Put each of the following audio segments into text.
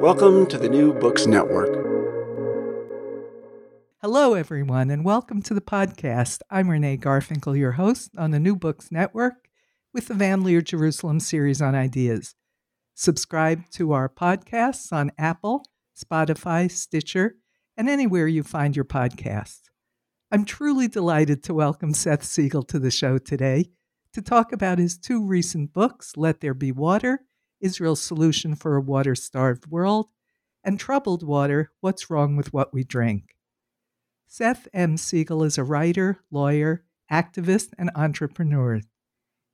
Welcome to the New Books Network. Hello, everyone, and welcome to the podcast. I'm Renee Garfinkel, your host on the New Books Network with the Van Leer Jerusalem series on ideas. Subscribe to our podcasts on Apple, Spotify, Stitcher, and anywhere you find your podcasts. I'm truly delighted to welcome Seth Siegel to the show today to talk about his two recent books, Let There Be Water Israel's Solution for a Water Starved World, and Troubled Water What's Wrong with What We Drink. Seth M. Siegel is a writer, lawyer, activist, and entrepreneur.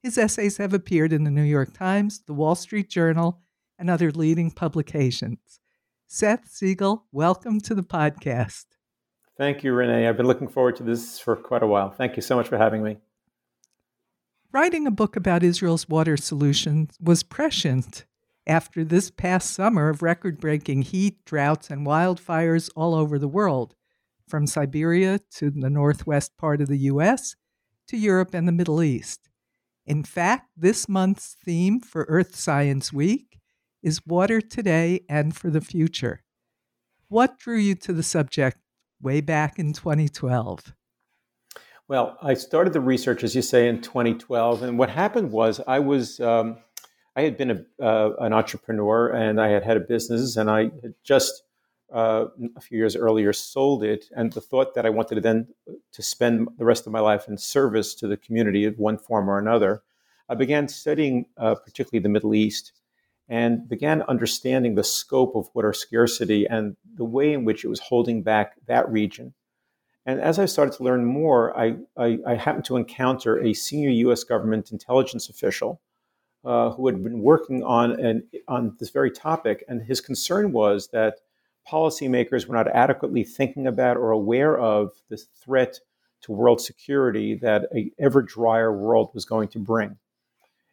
His essays have appeared in the New York Times, the Wall Street Journal, and other leading publications. Seth Siegel, welcome to the podcast. Thank you, Renee. I've been looking forward to this for quite a while. Thank you so much for having me. Writing a book about Israel's water solutions was prescient after this past summer of record breaking heat, droughts, and wildfires all over the world, from Siberia to the northwest part of the U.S. to Europe and the Middle East. In fact, this month's theme for Earth Science Week is Water Today and for the Future. What drew you to the subject way back in 2012? Well, I started the research, as you say, in 2012, and what happened was I was um, I had been a, uh, an entrepreneur and I had had a business, and I had just uh, a few years earlier sold it, and the thought that I wanted to then to spend the rest of my life in service to the community of one form or another, I began studying uh, particularly the Middle East and began understanding the scope of water scarcity and the way in which it was holding back that region and as I started to learn more, I, I, I happened to encounter a senior U.S. government intelligence official uh, who had been working on an, on this very topic, and his concern was that policymakers were not adequately thinking about or aware of the threat to world security that a ever drier world was going to bring.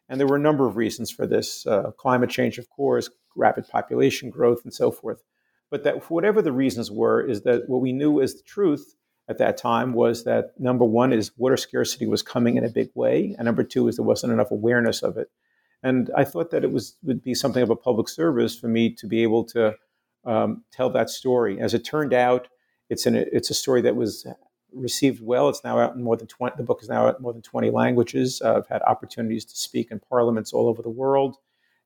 And there were a number of reasons for this: uh, climate change, of course, rapid population growth, and so forth. But that, whatever the reasons were, is that what we knew as the truth at that time was that number one is water scarcity was coming in a big way, and number two is there wasn't enough awareness of it. And I thought that it was would be something of a public service for me to be able to um, tell that story. As it turned out, it's an it's a story that was received well. It's now out in more than 20, the book is now out in more than 20 languages. Uh, I've had opportunities to speak in parliaments all over the world.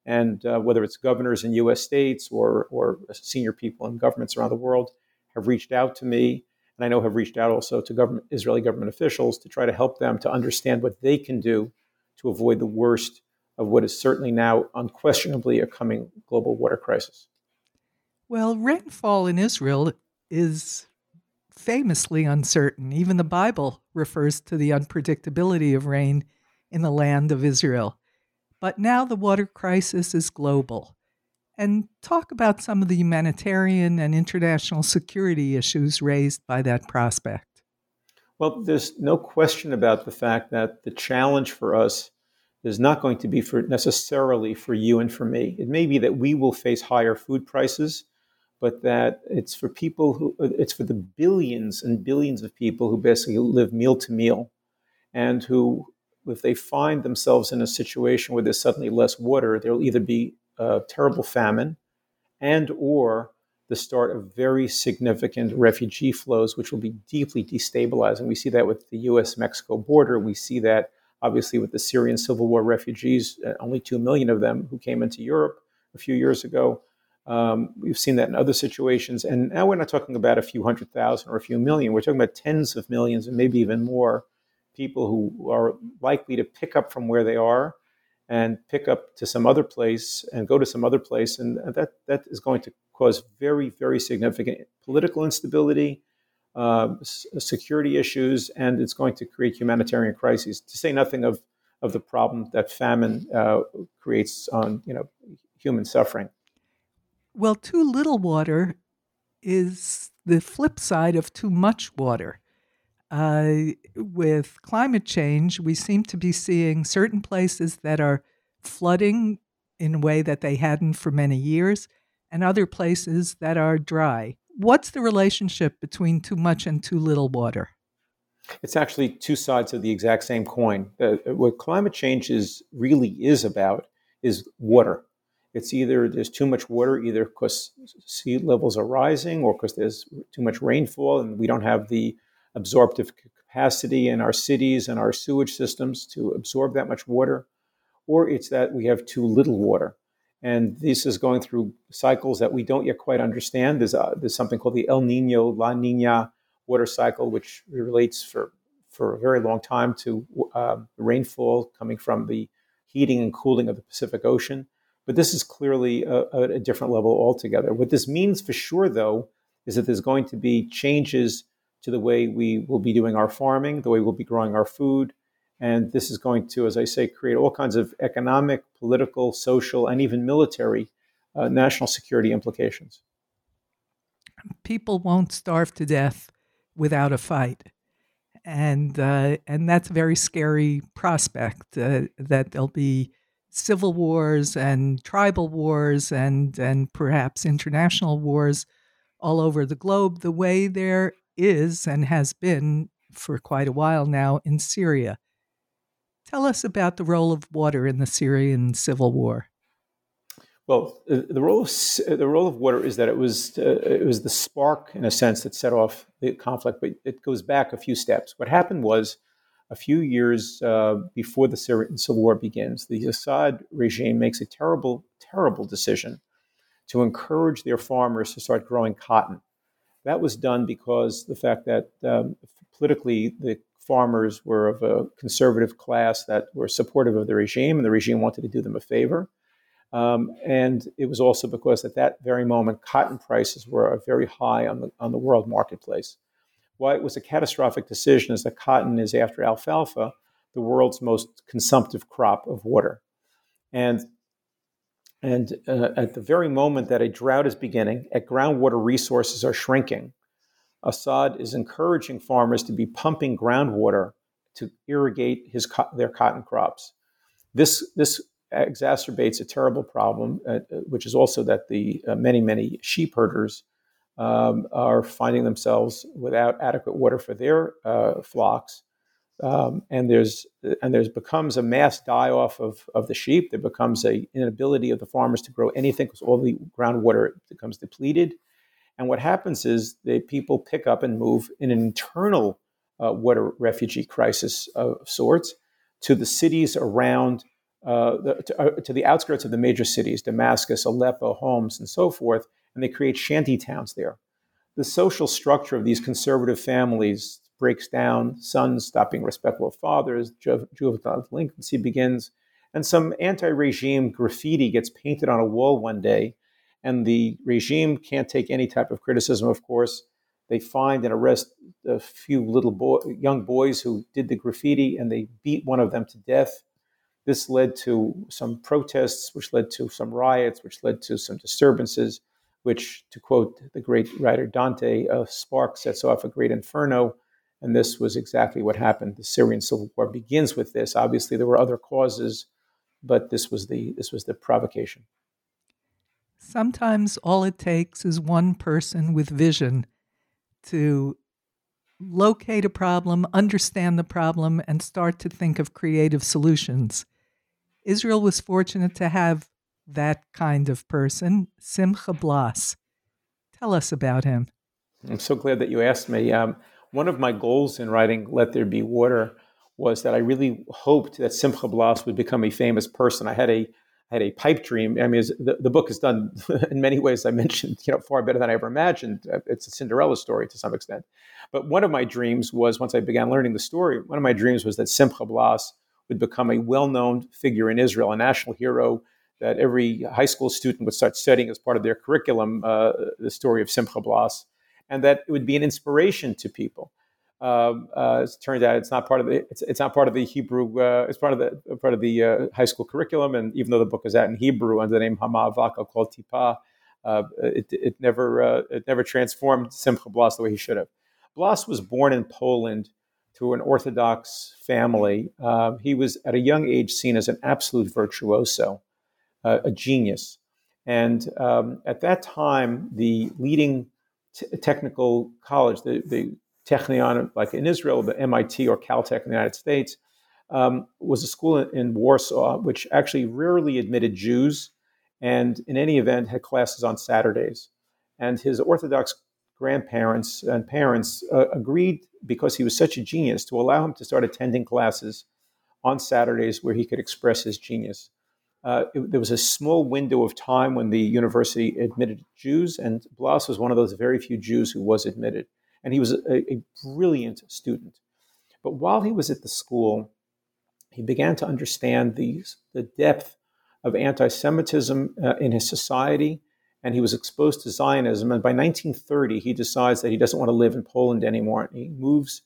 And uh, whether it's governors in US states or, or senior people in governments around the world have reached out to me and I know have reached out also to government, Israeli government officials to try to help them to understand what they can do to avoid the worst of what is certainly now unquestionably a coming global water crisis. Well, rainfall in Israel is famously uncertain. Even the Bible refers to the unpredictability of rain in the land of Israel. But now the water crisis is global and talk about some of the humanitarian and international security issues raised by that prospect. Well, there's no question about the fact that the challenge for us is not going to be for necessarily for you and for me. It may be that we will face higher food prices, but that it's for people who it's for the billions and billions of people who basically live meal to meal and who if they find themselves in a situation where there's suddenly less water, there'll either be a terrible famine and or the start of very significant refugee flows, which will be deeply destabilizing. We see that with the US Mexico border. We see that obviously with the Syrian civil war refugees, uh, only 2 million of them who came into Europe a few years ago. Um, we've seen that in other situations. And now we're not talking about a few hundred thousand or a few million. We're talking about tens of millions and maybe even more people who are likely to pick up from where they are and pick up to some other place and go to some other place. And that, that is going to cause very, very significant political instability, uh, security issues, and it's going to create humanitarian crises, to say nothing of, of the problem that famine uh, creates on you know, human suffering. Well, too little water is the flip side of too much water. Uh, with climate change, we seem to be seeing certain places that are flooding in a way that they hadn't for many years, and other places that are dry. What's the relationship between too much and too little water? It's actually two sides of the exact same coin. Uh, what climate change is really is about is water. It's either there's too much water, either because sea levels are rising or because there's too much rainfall and we don't have the absorptive capacity in our cities and our sewage systems to absorb that much water, or it's that we have too little water. And this is going through cycles that we don't yet quite understand. There's, a, there's something called the El Nino, La Nina water cycle, which relates for, for a very long time to uh, rainfall coming from the heating and cooling of the Pacific Ocean. But this is clearly a, a different level altogether. What this means for sure, though, is that there's going to be changes to the way we will be doing our farming, the way we'll be growing our food. And this is going to, as I say, create all kinds of economic, political, social, and even military uh, national security implications. People won't starve to death without a fight. And, uh, and that's a very scary prospect uh, that there'll be civil wars and tribal wars and, and perhaps international wars all over the globe, the way there is and has been for quite a while now in Syria. Tell us about the role of water in the Syrian civil war. Well, the role of the role of water is that it was uh, it was the spark, in a sense, that set off the conflict. But it goes back a few steps. What happened was, a few years uh, before the Syrian civil war begins, the Assad regime makes a terrible, terrible decision to encourage their farmers to start growing cotton. That was done because the fact that um, politically the farmers were of a conservative class that were supportive of the regime, and the regime wanted to do them a favor. Um, and it was also because at that very moment, cotton prices were very high on the, on the world marketplace. Why it was a catastrophic decision is that cotton is, after alfalfa, the world's most consumptive crop of water. And and uh, at the very moment that a drought is beginning, at groundwater resources are shrinking, Assad is encouraging farmers to be pumping groundwater to irrigate his their cotton crops. This this exacerbates a terrible problem, uh, which is also that the uh, many many sheep herders um, are finding themselves without adequate water for their uh, flocks, um, and there's and there's becomes a mass die off of, of the sheep. There becomes a inability of the farmers to grow anything because all the groundwater becomes depleted. And what happens is that people pick up and move in an internal uh, water refugee crisis of sorts to the cities around, uh, the, to, uh, to, the outskirts of the major cities, Damascus, Aleppo, Homs, and so forth, and they create shanty towns there. The social structure of these conservative families breaks down, sons stopping respectful fathers, ju- juvenile delinquency begins, and some anti regime graffiti gets painted on a wall one day, and the regime can't take any type of criticism, of course. They find and arrest a few little boy, young boys who did the graffiti, and they beat one of them to death. This led to some protests, which led to some riots, which led to some disturbances, which, to quote the great writer Dante, a spark sets off a great inferno and this was exactly what happened. The Syrian civil war begins with this. Obviously, there were other causes, but this was the this was the provocation. Sometimes all it takes is one person with vision to locate a problem, understand the problem, and start to think of creative solutions. Israel was fortunate to have that kind of person, Simcha Blass. Tell us about him. I'm so glad that you asked me. Um, one of my goals in writing Let There Be Water was that I really hoped that Simcha Blass would become a famous person. I had a, I had a pipe dream. I mean, the, the book is done in many ways. I mentioned, you know, far better than I ever imagined. Uh, it's a Cinderella story to some extent. But one of my dreams was, once I began learning the story, one of my dreams was that Simcha Blass would become a well-known figure in Israel, a national hero that every high school student would start studying as part of their curriculum, uh, the story of Simcha Blass, and that it would be an inspiration to people. Um, uh, it turns out it's not part of the it's, it's not part of the Hebrew. Uh, it's part of the part of the uh, high school curriculum, and even though the book is out in Hebrew under the name Hamavaka called Tipa, uh, it, it never uh, it never transformed Simcha Blass the way he should have. Blass was born in Poland to an Orthodox family. Um, he was at a young age seen as an absolute virtuoso, uh, a genius, and um, at that time, the leading technical college, the, the Technion, like in Israel, the MIT or Caltech in the United States, um, was a school in, in, Warsaw which actually rarely admitted Jews and, in any event, had classes on Saturdays. And his Orthodox grandparents and parents uh, agreed, because he was such a genius, to allow him to start attending classes on Saturdays where he could express his genius. Uh, it, there was a small window of time when the university admitted Jews, and Blass was one of those very few Jews who was admitted and he was a, a brilliant student. But while he was at the school, he began to understand the, the depth of anti Semitism uh, in his society, and he was exposed to Zionism. And by 1930, he decides that he doesn't want to live in Poland anymore, and he moves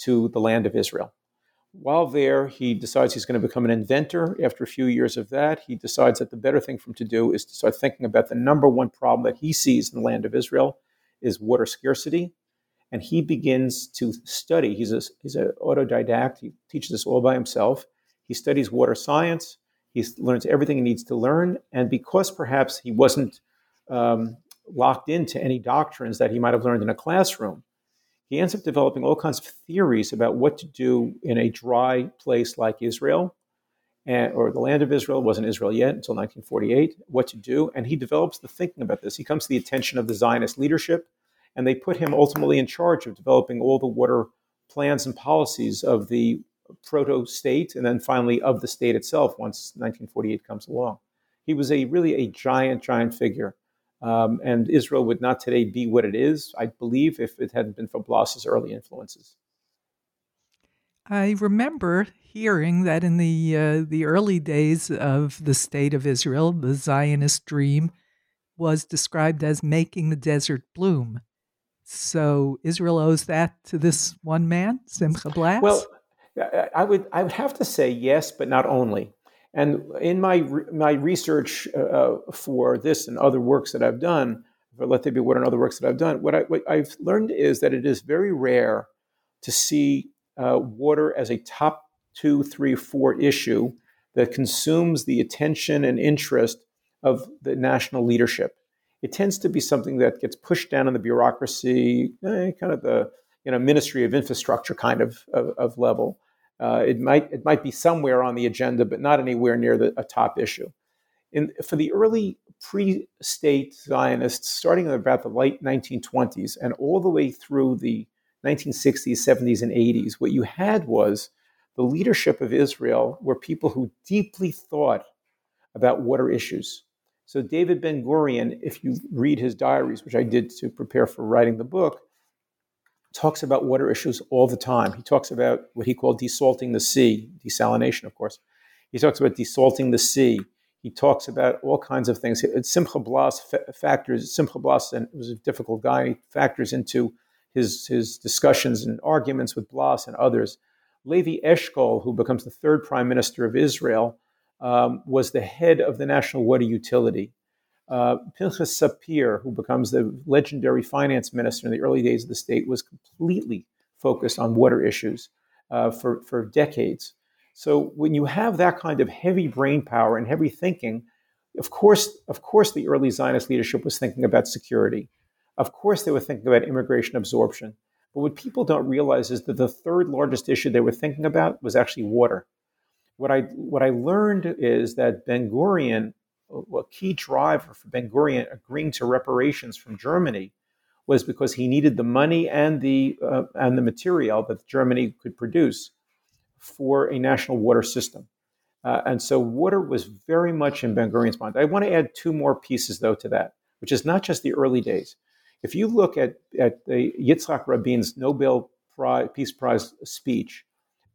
to the land of Israel. While there, he decides he's going to become an inventor. After a few years of that, he decides that the better thing for him to do is to start thinking about the number one problem that he sees in the land of Israel is water scarcity and he begins to study. He's a, he's an autodidact. He teaches this all by himself. He studies water science. He learns everything he needs to learn. And because perhaps he wasn't um, locked into any doctrines that he might have learned in a classroom, he ends up developing all kinds of theories about what to do in a dry place like Israel, and, or the land of Israel. Wasn't Israel yet until 1948. What to do, and he develops the thinking about this. He comes to the attention of the Zionist leadership and they put him ultimately in charge of developing all the water plans and policies of the proto state and then finally of the state itself once 1948 comes along. He was a really a giant, giant figure. Um, and Israel would not today be what it is, I believe, if it hadn't been for Blass's early influences. I remember hearing that in the uh, the early days of the state of Israel, the Zionist dream was described as making the desert bloom. So Israel owes that to this one man, Simcha Blass. Well, I would I would have to say yes, but not only. And in my my research uh, for this and other works that I've done, for Let There Be Water and other works that I've done, what, I, have learned is that it is very rare to see uh, water as a top two, three, four issue that consumes the attention and interest of the national leadership it tends to be something that gets pushed down in the bureaucracy, eh, kind of the you know Ministry of Infrastructure kind of, of, of level. Uh, it might it might be somewhere on the agenda, but not anywhere near the, a top issue. In, for the early pre-state Zionists, starting in about the late 1920s and all the way through the 1960s, 70s, and 80s, what you had was the leadership of Israel were people who deeply thought about water issues. So, David Ben Gurion, if you read his diaries, which I did to prepare for writing the book, talks about water issues all the time. He talks about what he called desalting the sea, desalination, of course. He talks about desalting the sea. He talks about all kinds of things. Simcha Blass factors, Simcha Blass and was a difficult guy, he factors into his, his discussions and arguments with Blass and others. Levi Eshkol, who becomes the third prime minister of Israel, um, was the head of the National Water Utility. Uh, Pinchas Sapir, who becomes the legendary finance minister in the early days of the state, was completely focused on water issues uh, for, for decades. So when you have that kind of heavy brain power and heavy thinking, of course, of course, the early Zionist leadership was thinking about security. Of course, they were thinking about immigration absorption. But what people don't realize is that the third largest issue they were thinking about was actually water what I what I learned is that Ben Gurion, a key driver for Ben Gurion agreeing to reparations from Germany, was because he needed the money and the uh, and the material that Germany could produce for a national water system. Uh, and so water was very much in Ben Gurion's mind. I want to add two more pieces, though, to that, which is not just the early days. If you look at, at the Yitzhak Rabin's Nobel Prize, Peace Prize speech,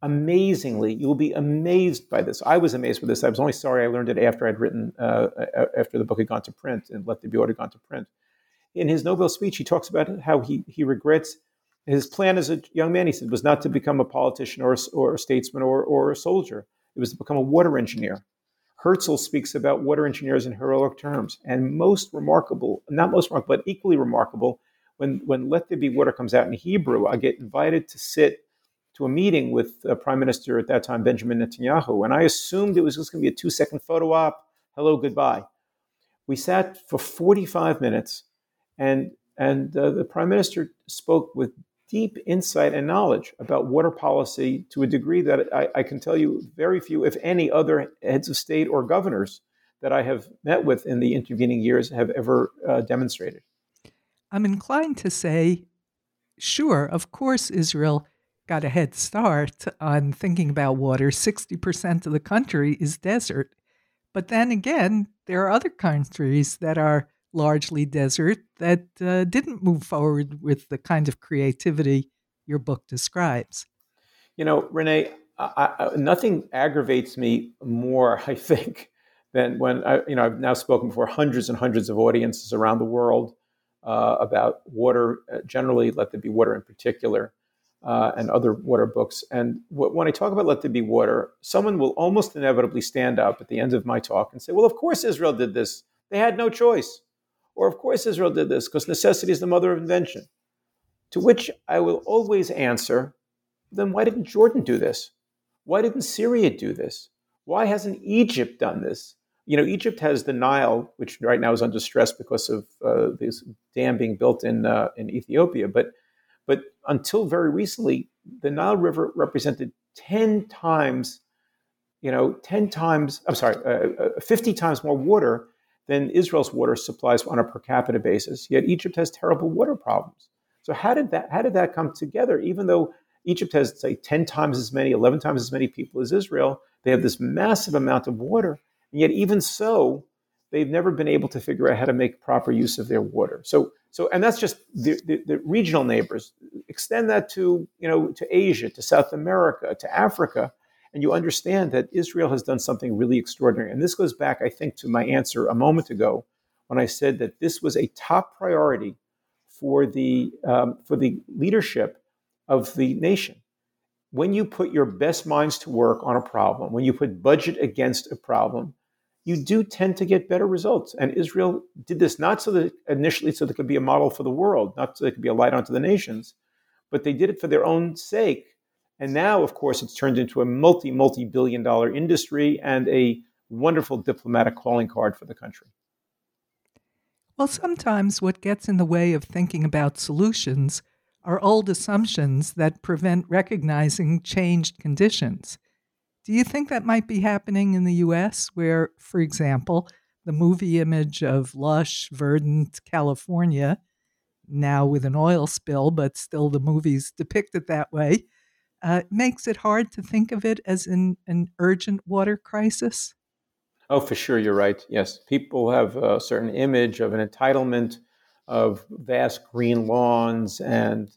amazingly, you'll be amazed by this. I was amazed by this. I was only sorry I learned it after I'd written, uh, after the book had gone to print and Let There Be Water gone to print. In his Nobel speech, he talks about how he, he regrets his plan as a young man, he said, was not to become a politician or, or a statesman or, or a soldier. It was to become a water engineer. Herzl speaks about water engineers in heroic terms. And most remarkable, not most remarkable, but equally remarkable, when, when Let There Be Water comes out in Hebrew, I get invited to sit to a meeting with uh, Prime Minister at that time, Benjamin Netanyahu. And I assumed it was just going to be a two second photo op. Hello, goodbye. We sat for 45 minutes, and, and uh, the Prime Minister spoke with deep insight and knowledge about water policy to a degree that I, I, can tell you very few, if any, other heads of state or governors that I have met with in the intervening years have ever uh, demonstrated. I'm inclined to say, sure, of course, Israel got a head start on thinking about water. 60% of the country is desert. But then again, there are other countries that are largely desert that uh, didn't move forward with the kind of creativity your book describes. You know, Renee, I, I, nothing aggravates me more, I think, than when I, you know I've now spoken before hundreds and hundreds of audiences around the world uh, about water uh, generally, Let There Be Water in particular, uh, and other water books. And w- when I talk about Let There Be Water, someone will almost inevitably stand up at the end of my talk and say, "Well, of course Israel did this. They had no choice." Or, of course, Israel did this because necessity is the mother of invention. To which I will always answer, then why didn't Jordan do this? Why didn't Syria do this? Why hasn't Egypt done this? You know, Egypt has the Nile, which right now is under stress because of uh, this dam being built in uh, in Ethiopia. But but until very recently, the Nile River represented ten times, you know, ten times. I'm sorry, uh, uh fifty times more water than Israel's water supplies on a per capita basis. Yet Egypt has terrible water problems. So how did that how did that come together? Even though Egypt has say 10 times as many, 11 times as many people as Israel, they have this massive amount of water, and yet even so, they've never been able to figure out how to make proper use of their water. So so and that's just the, the, the regional neighbors. Extend that to you know to Asia, to South America, to Africa and you understand that Israel has done something really extraordinary. And this goes back, I think, to my answer a moment ago when I said that this was a top priority for the um, for the leadership of the nation. When you put your best minds to work on a problem, when you put budget against a problem, you do tend to get better results. And Israel did this not so that initially so that it could be a model for the world, not so it could be a light onto the nations, but they did it for their own sake and now, of course, it's turned into a multi, multi billion dollar industry and a wonderful diplomatic calling card for the country. Well, sometimes what gets in the way of thinking about solutions are old assumptions that prevent recognizing changed conditions. Do you think that might be happening in the US, where, for example, the movie image of lush, verdant California, now with an oil spill, but still the movie's depict it that way, uh, makes it hard to think of it as an, an urgent water crisis? Oh, for sure, you're right. Yes, people have a certain image of an entitlement of vast green lawns, and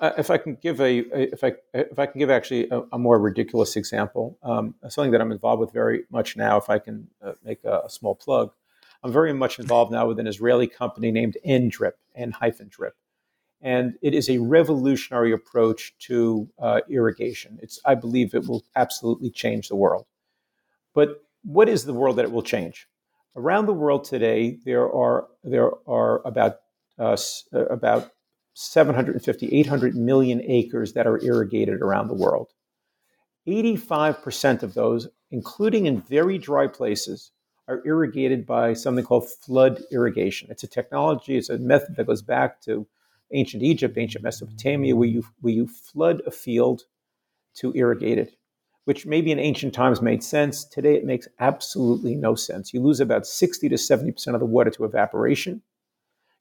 uh if I can give a, if I if I can give actually a, a more ridiculous example, um, something that I'm involved with very much now. If I can uh, make a, a, small plug, I'm very much involved now with an Israeli company named NDRIP, N hyphen Drip, and it is a revolutionary approach to uh, irrigation. It's, I believe it will absolutely change the world. But what is the world that it will change? Around the world today, there are, there are about, uh, uh about 750, 800 million acres that are irrigated around the world. 85% of those, including in very dry places, are irrigated by something called flood irrigation. It's a technology, it's a method that goes back to ancient Egypt, ancient Mesopotamia, where you, where you flood a field to irrigate it, which maybe in ancient times made sense. Today, it makes absolutely no sense. You lose about 60 to 70% of the water to evaporation.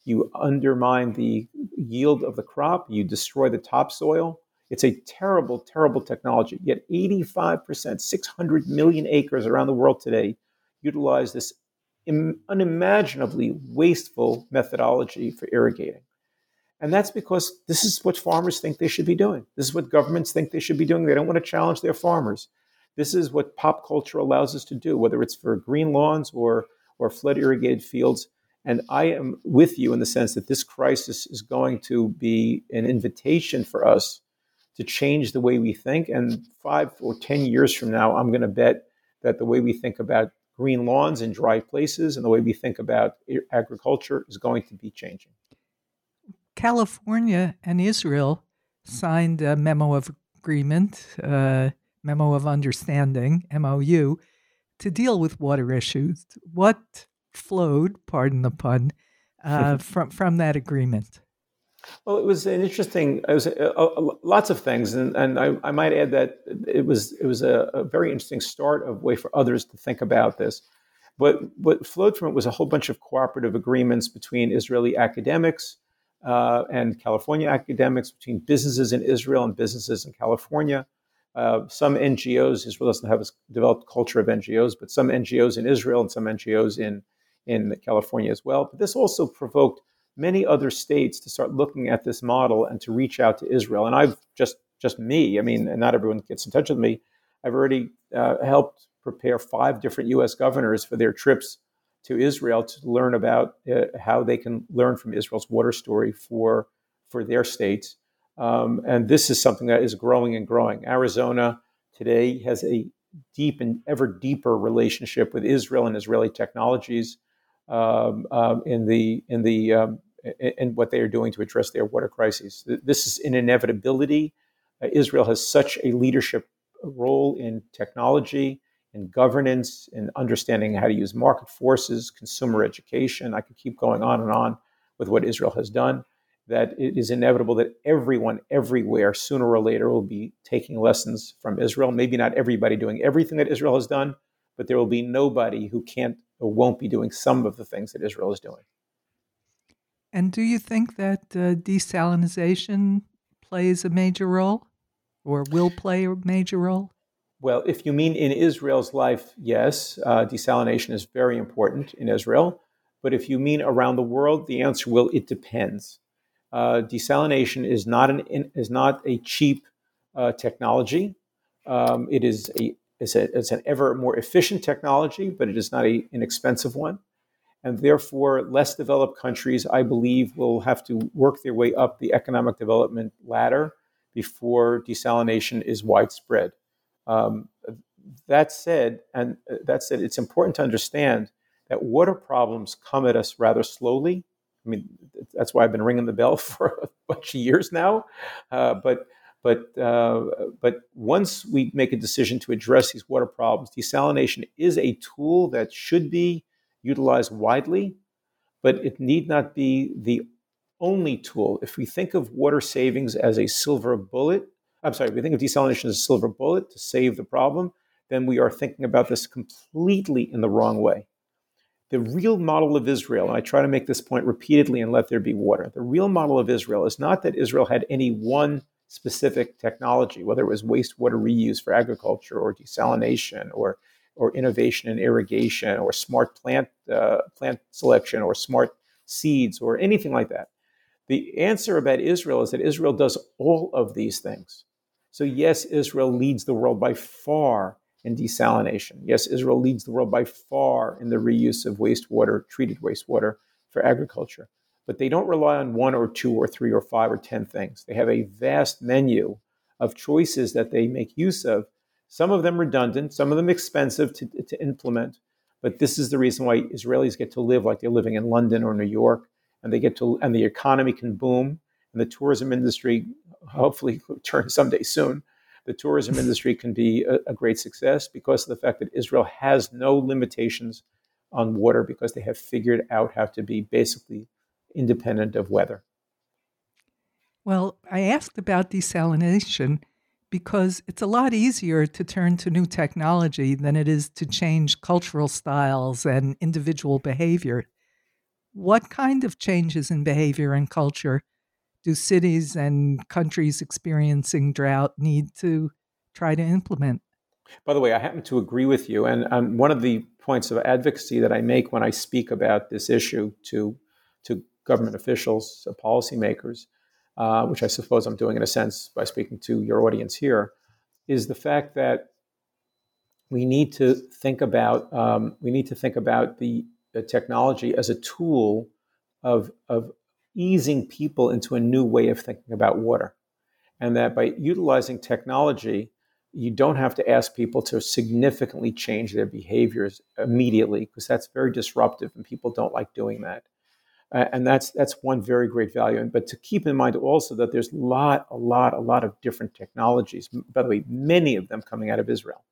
You undermine the yield of the crop. You destroy the topsoil. It's a terrible, terrible technology. Yet 85%, 600 million acres around the world today utilize this unimaginably wasteful methodology for irrigating. And that's because this is what farmers think they should be doing. This is what governments think they should be doing. They don't want to challenge their farmers. This is what pop culture allows us to do, whether it's for green lawns or, or flood irrigated fields. And I am with you in the sense that this crisis is going to be an invitation for us to change the way we think. And five or 10 years from now, I'm going to bet that the way we think about green lawns and dry places and the way we think about agriculture is going to be changing. California and Israel signed a memo of agreement, uh, memo of understanding, MOU, to deal with water issues. What flowed, pardon the pun, uh, from from that agreement? Well, it was an interesting. It was lots of things, and, and I, I, might add that it was it was a, a, very interesting start of way for others to think about this. But what flowed from it was a whole bunch of cooperative agreements between Israeli academics uh, and California academics, between businesses in Israel and businesses in California. Uh, some NGOs, Israel doesn't have a developed culture of NGOs, but some NGOs in Israel and some NGOs in in California as well. But this also provoked many other states to start looking at this model and to reach out to Israel. And I've just just me, I mean, and not everyone gets in touch with me. I've already uh, helped prepare five different U.S. governors for their trips to Israel to learn about uh, how they can learn from Israel's water story for for their states. Um, and this is something that is growing and growing. Arizona today has a deep and ever deeper relationship with Israel and Israeli technologies um, um, in the in the um, in what they are doing to address their water crises. This is an inevitability. Uh, Israel has such a leadership role in technology, in governance, in understanding how to use market forces, consumer education. I could keep going on and on with what Israel has done. That it is inevitable that everyone, everywhere, sooner or later, will be taking lessons from Israel. Maybe not everybody doing everything that Israel has done, but there will be nobody who can't or won't be doing some of the things that Israel is doing. And do you think that uh, desalinization plays a major role or will play a major role? Well, if you mean in Israel's life, yes, uh, desalination is very important in Israel. But if you mean around the world, the answer will it depends. Uh, desalination is not an is not a cheap uh, technology. Um, it is a it's, a it's an ever more efficient technology, but it is not an expensive one and therefore less developed countries, I believe, will have to work their way up the economic development ladder before desalination is widespread. Um, that said, and uh, that said, it's important to understand that water problems come at us rather slowly. I mean, that's why I've been ringing the bell for a bunch of years now. Uh, but but uh, but once we make a decision to address these water problems, desalination is a tool that should be utilized widely, but it need not be the only tool. If we think of water savings as a silver bullet, I'm sorry, if we think of desalination as a silver bullet to save the problem, then we are thinking about this completely in the wrong way. The real model of Israel, and I try to make this point repeatedly and let there be water, the real model of Israel is not that Israel had any one specific technology, whether it was wastewater reuse for agriculture or desalination or or innovation in irrigation or smart plant uh, plant selection or smart seeds or anything like that. The answer about Israel is that Israel does all of these things. So yes, Israel leads the world by far in desalination. Yes, Israel leads the world by far in the reuse of wastewater, treated wastewater for agriculture. But they don't rely on one or two or three or five or 10 things. They have a vast menu of choices that they make use of some of them redundant, some of them expensive to, to implement. But this is the reason why Israelis get to live like they're living in London or New York, and they get to, and the economy can boom, and the tourism industry hopefully turn someday soon. The tourism industry can be a, a great success because of the fact that Israel has no limitations on water because they have figured out how to be basically independent of weather. Well, I asked about desalination because it's a lot easier to turn to new technology than it is to change cultural styles and individual behavior. What kind of changes in behavior and culture do cities and countries experiencing drought need to try to implement? By the way, I happen to agree with you. And um, one of the points of advocacy that I make when I speak about this issue to, to government officials, policymakers, uh, which I suppose I'm doing in a sense by speaking to your audience here, is the fact that we need to think about um, we need to think about the, the, technology as a tool of, of easing people into a new way of thinking about water, and that by utilizing technology, you don't have to ask people to significantly change their behaviors immediately because that's very disruptive and people don't like doing that. Uh, and that's that's one very great value. And, but to keep in mind also that there's a lot, a lot, a lot of different technologies. By the way, many of them coming out of Israel.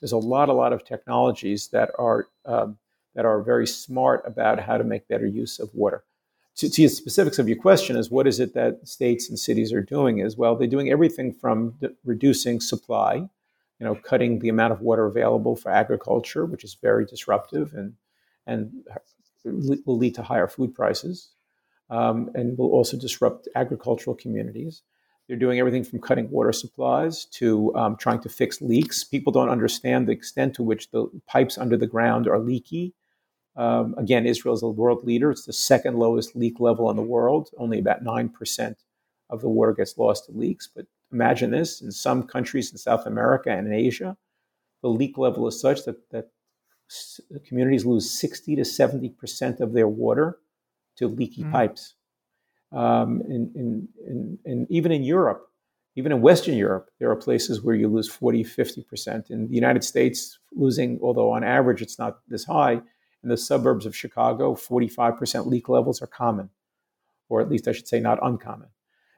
There's a lot, a lot of technologies that are um, that are very smart about how to make better use of water. To, to the specifics of your question is what is it that states and cities are doing is well they're doing everything from reducing supply you know cutting the amount of water available for agriculture which is very disruptive and and will lead to higher food prices um, and will also disrupt agricultural communities they're doing everything from cutting water supplies to um, trying to fix leaks people don't understand the extent to which the pipes under the ground are leaky um, again, Israel is a world leader. It's the second lowest leak level in the world. Only about 9% of the water gets lost to leaks. But imagine this in some countries in South America and in Asia, the leak level is such that, that communities lose 60 to 70% of their water to leaky mm. pipes. Um, in, in, in, in, even in Europe, even in Western Europe, there are places where you lose 40, 50%. In the United States, losing, although on average it's not this high, in the suburbs of Chicago, 45% leak levels are common, or at least I should say not uncommon.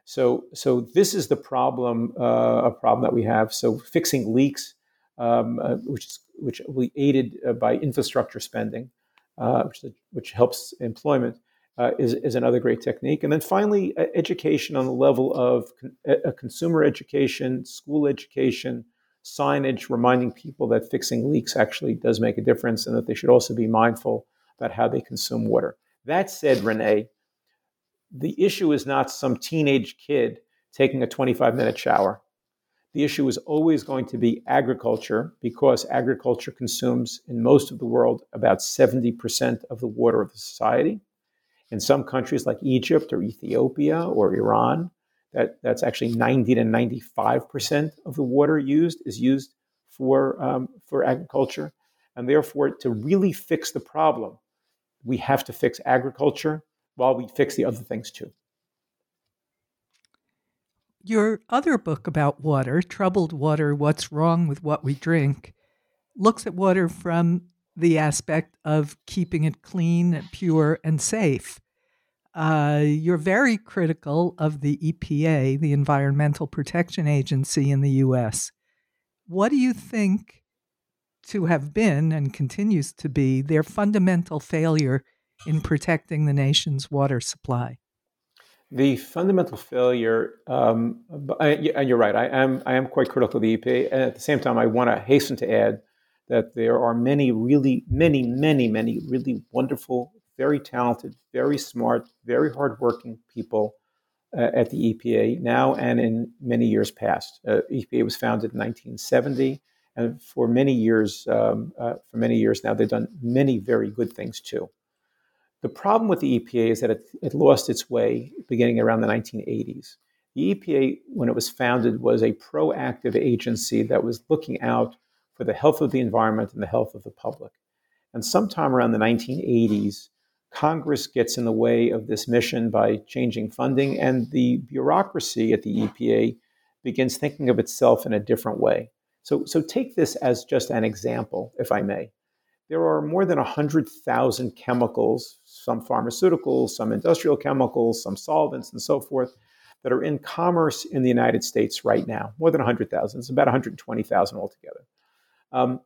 So, so this is the problem, uh, a problem that we have. So fixing leaks, um, uh, which is which will be aided uh, by infrastructure spending, uh, which, which helps employment, uh, is, is another great technique. And then finally, education on the level of con- consumer education, school education, signage reminding people that fixing leaks actually does make a difference and that they should also be mindful about how they consume water. That said, Renee, the issue is not some teenage kid taking a 25 minute shower. The issue is always going to be agriculture because agriculture consumes in most of the world about 70% of the water of the society. In some countries like Egypt or Ethiopia or Iran, that that's actually 90 to 95 percent of the water used is used for um, for agriculture, and therefore to really fix the problem, we have to fix agriculture while we fix the other things too. Your other book about water, Troubled Water What's Wrong with What We Drink, looks at water from the aspect of keeping it clean, pure, and safe. Uh, you're very critical of the EPA, the Environmental Protection Agency in the U.S. What do you think to have been and continues to be their fundamental failure in protecting the nation's water supply? The fundamental failure, um, and you're right, I am, I am quite critical of the EPA. And at the same time, I want to hasten to add that there are many, really, many, many, many really wonderful very talented, very smart, very hardworking people uh, at the EPA now and in many years past. Uh, EPA was founded in 1970, and for many years, um, uh, for many years now, they've done many very good things too. The problem with the EPA is that it, it lost its way beginning around the 1980s. The EPA, when it was founded, was a proactive agency that was looking out for the health of the environment and the health of the public. And sometime around the 1980s, Congress gets in the way of this mission by changing funding, and the bureaucracy at the EPA begins thinking of itself in a different way. So, so take this as just an example, if I may. There are more than 100,000 chemicals, some pharmaceuticals, some industrial chemicals, some solvents, and so forth, that are in commerce in the United States right now. More than 100,000. It's about 120,000 altogether. Um,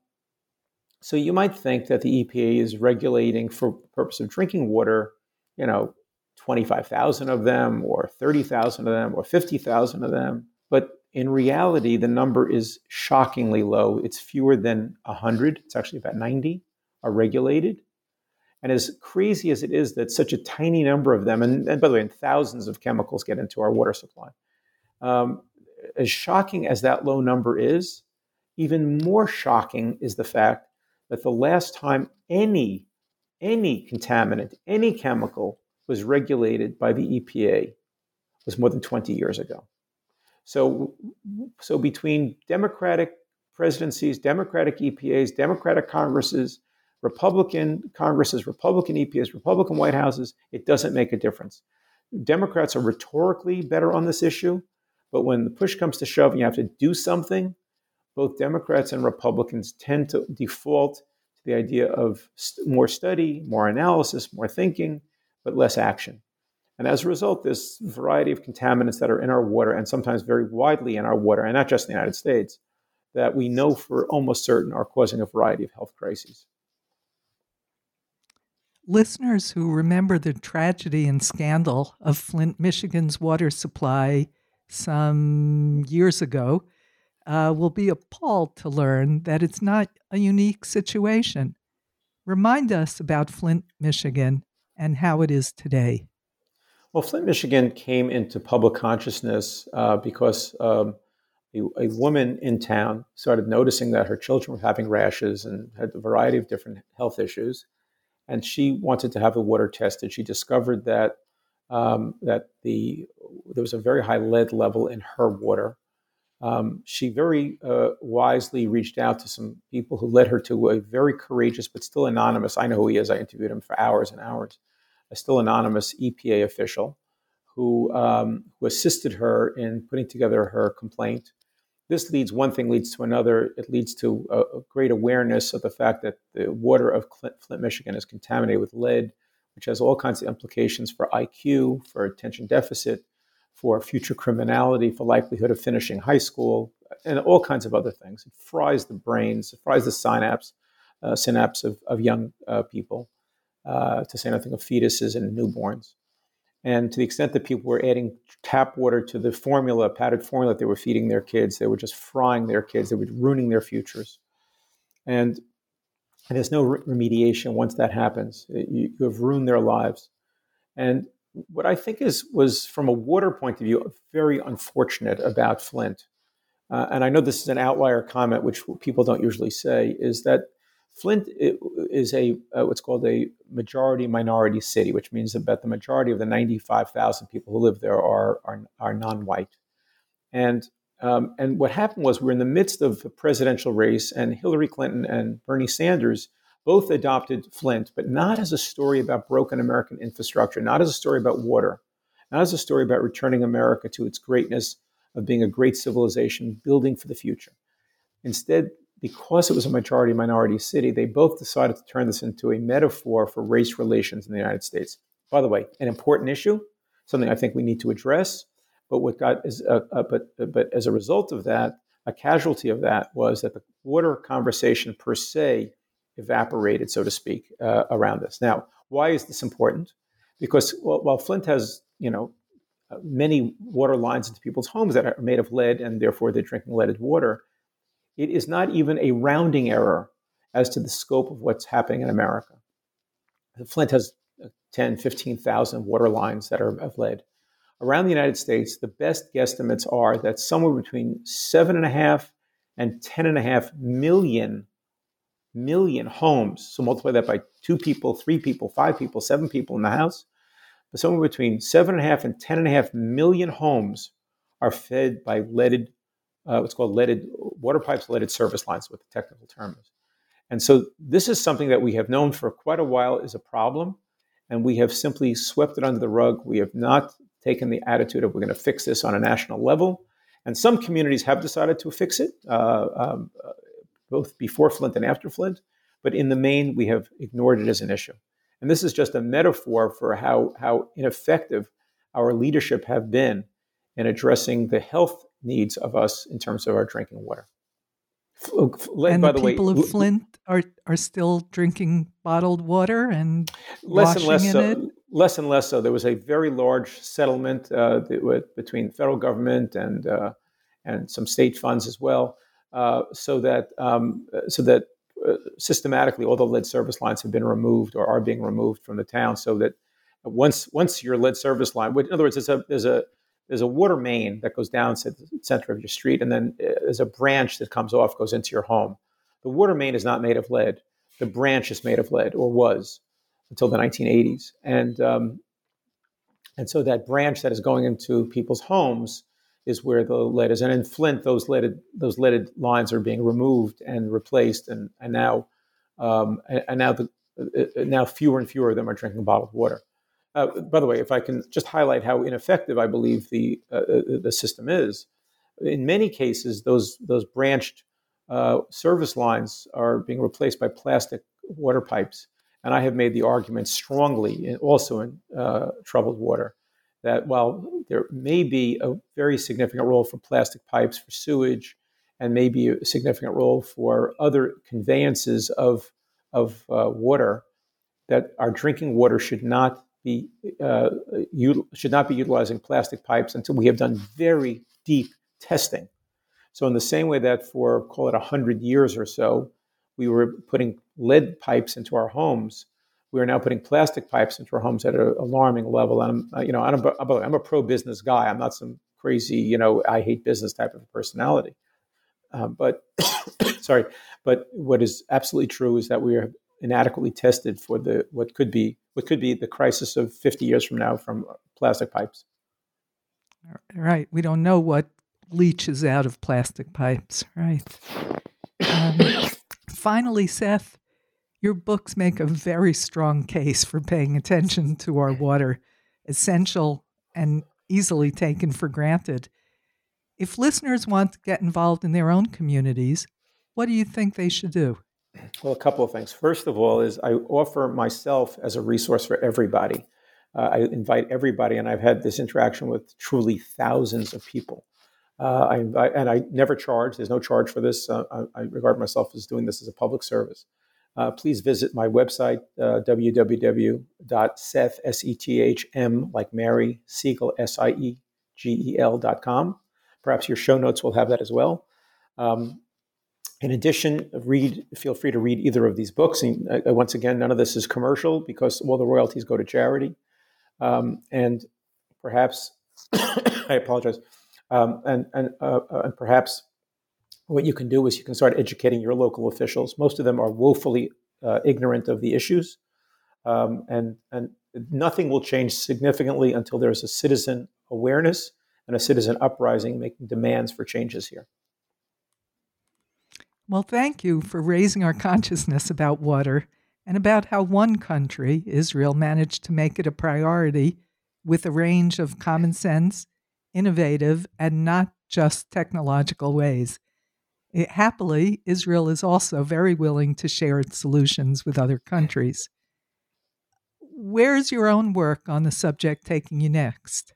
so you might think that the EPA is regulating for purpose of drinking water, you know, 25,000 of them or 30,000 of them or 50,000 of them. But in reality, the number is shockingly low. It's fewer than 100. It's actually about 90 are regulated. And as crazy as it is that such a tiny number of them, and, and by the way, thousands of chemicals get into our water supply, um, as shocking as that low number is, even more shocking is the fact that the last time any any contaminant, any chemical was regulated by the EPA was more than 20 years ago. So, so between Democratic presidencies, Democratic EPAs, Democratic Congresses, Republican Congresses, Republican EPAs, Republican White Houses, it doesn't make a difference. Democrats are rhetorically better on this issue, but when the push comes to shove and you have to do something, both Democrats and Republicans tend to default to the idea of st- more study, more analysis, more thinking, but less action. And as a result, this variety of contaminants that are in our water, and sometimes very widely in our water, and not just in the United States, that we know for almost certain are causing a variety of health crises. Listeners who remember the tragedy and scandal of Flint, Michigan's water supply some years ago uh, will be appalled to learn that it's not a unique situation. Remind us about Flint, Michigan, and how it is today. Well, Flint, Michigan came into public consciousness uh, because um, a, a, woman in town started noticing that her children were having rashes and had a variety of different health issues and she wanted to have the water tested. She discovered that um, that the there was a very high lead level in her water. Um, she very uh, wisely reached out to some people who led her to a very courageous but still anonymous. I know who he is. I interviewed him for hours and hours. A still anonymous EPA official who who assisted her in putting together her complaint this leads one thing leads to another. It leads to a, a great awareness of the fact that the water of Flint, Flint, Michigan is contaminated with lead, which has all kinds of implications for IQ, for attention deficit, for future criminality, for likelihood of finishing high school, and all kinds of other things. It fries the brains, it fries the synapse, uh, synapse of, of young uh, people, uh, to say nothing of fetuses and newborns. And to the extent that people were adding tap water to the formula, powdered formula that they were feeding their kids, they were just frying their kids, they were ruining their futures. And, and there's no re- remediation once that happens. You, you, have ruined their lives. And what I think is was from a water point of view very unfortunate about Flint. Uh, and I know this is an outlier comment, which people don't usually say, is that Flint is a uh, what's called a majority minority city, which means that the majority of the 95,000 people who live there are are, are non-white. And um, and what happened was we we're in the midst of a presidential race, and Hillary Clinton and Bernie Sanders both adopted Flint, but not as a story about broken American infrastructure, not as a story about water, not as a story about returning America to its greatness of being a great civilization, building for the future. Instead, because it was a majority minority city, they both decided to turn this into a metaphor for race relations in the United States. By the way, an important issue, something I think we need to address. But what got is, uh, uh, but but as a result of that, a casualty of that was that the water conversation per se evaporated, so to speak, uh, around this. Now, why is this important? Because well, while Flint has you know uh, many water lines into people's homes that are made of lead, and therefore they're drinking leaded water it is not even a rounding error as to the scope of what's happening in America. Flint has uh, 10, 15,000 water lines that are of lead. Around the United States, the best guesstimates are that somewhere between seven and a half and ten and a half million million homes. So multiply that by two people, three people, five people, seven people in the house. But somewhere between seven and a half and ten and a half million homes are fed by leaded uh, what's called leaded water pipes, leaded service lines, what the technical term is. And so this is something that we have known for quite a while is a problem, and we have simply swept it under the rug. We have not taken the attitude of we're going to fix this on a national level. And some communities have decided to fix it, uh, um, uh, both before Flint and after Flint. But in the main, we have ignored it as an issue. And this is just a metaphor for how, how ineffective our leadership have been in addressing the health needs of us in terms of our drinking water. and by the, the people way, of Flint are are still drinking bottled water and less and less so. It? Less and less so. There was a very large settlement uh, between the federal government and uh, and some state funds as well, uh, so that um, so that uh, systematically all the lead service lines have been removed or are being removed from the town, so that once once your lead service line, in other words, there's a there's a there's a water main that goes down to the center of your street, and then uh, there's a branch that comes off, goes into your home. The water main is not made of lead. The branch is made of lead, or was until the 1980s, and um, and so that branch that is going into people's homes is where the lead is. And in Flint, those leaded those leaded lines are being removed and replaced, and and now um, and, and, now the uh, now fewer and fewer of them are drinking bottled water. Uh, by the way, if I can just highlight how ineffective I believe the uh, uh the system is, in many cases those those branched uh, service lines are being replaced by plastic water pipes, and I have made the argument strongly, in, also in uh, troubled water, that while there may be a very significant role for plastic pipes for sewage, and maybe a significant role for other conveyances of of uh, water, that our drinking water should not be uh, util- should not be utilizing plastic pipes until we have done very deep testing. So, in the same way that for call it hundred years or so, we were putting lead pipes into our homes, we are now putting plastic pipes into our homes at an alarming level. And I'm, you know, I'm a, I'm a pro-business guy. I'm not some crazy, you know, I hate business type of personality. Um, but sorry, but what is absolutely true is that we are inadequately tested for the what could be what could be the crisis of 50 years from now from plastic pipes. Right. We don't know what leaches out of plastic pipes. Right. Um, finally, Seth, your books make a very strong case for paying attention to our water, essential and easily taken for granted. If listeners want to get involved in their own communities, what do you think they should do? Well, a couple of things. First of all, is I offer myself as a resource for everybody. Uh, I invite everybody, and I've had this interaction with truly thousands of people. Uh, I and I never charge. There's no charge for this. Uh, I, I, regard myself as doing this as a public service. Uh, please visit my website, uh, www.seth, S-E-T-H-M, like Mary, Siegel, S-I-E-G-E-L.com. Perhaps your show notes will have that as well. Um, in addition, read. Feel free to read either of these books. And uh, uh, once again, none of this is commercial because all the royalties go to charity. Um, and perhaps, I apologize. Um, and and, uh, uh, and perhaps what you can do is you can start educating your local officials. Most of them are woefully uh, ignorant of the issues, um, and and nothing will change significantly until there is a citizen awareness and a citizen uprising making demands for changes here. Well, thank you for raising our consciousness about water and about how one country, Israel, managed to make it a priority with a range of common sense, innovative, and not just technological ways. It, happily, Israel is also very willing to share its solutions with other countries. Where's your own work on the subject taking you next?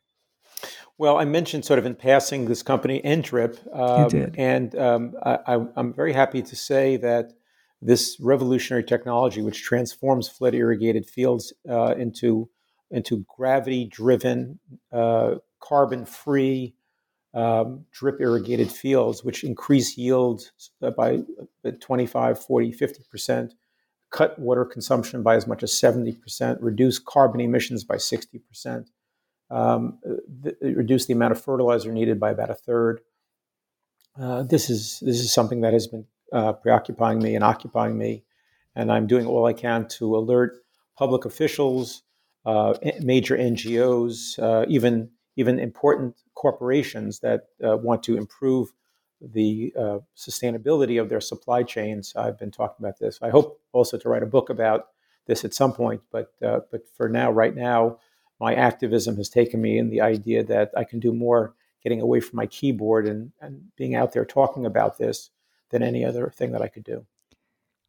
Well, I mentioned sort of in passing this company, N-Drip. Um, you did. And um, I, am very happy to say that this revolutionary technology, which transforms flood irrigated fields uh, into, into gravity driven, uh, carbon free, um, drip irrigated fields, which increase yield uh, by uh, 25, 40, 50%, cut water consumption by as much as 70%, reduce carbon emissions by 60% um, th- reduce the amount of fertilizer needed by about a third. Uh, this is this is something that has been uh, preoccupying me and occupying me, and I'm doing all I can to alert public officials, uh, major NGOs, uh, even even important corporations that uh, want to improve the uh, sustainability of their supply chains. I've been talking about this. I hope also to write a book about this at some point, but but for now, right now, my activism has taken me in the idea that I can do more getting away from my keyboard and, and being out there talking about this than any other thing that I could do.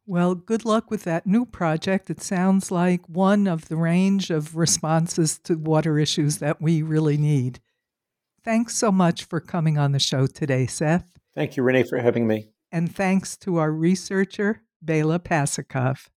Well, good luck with that new project. It sounds like one of the range of responses to water issues that we really need. Thanks so much for coming on the show today, Seth. Thank you, Renee, for having me. And thanks to our researcher, Bela Pasikov.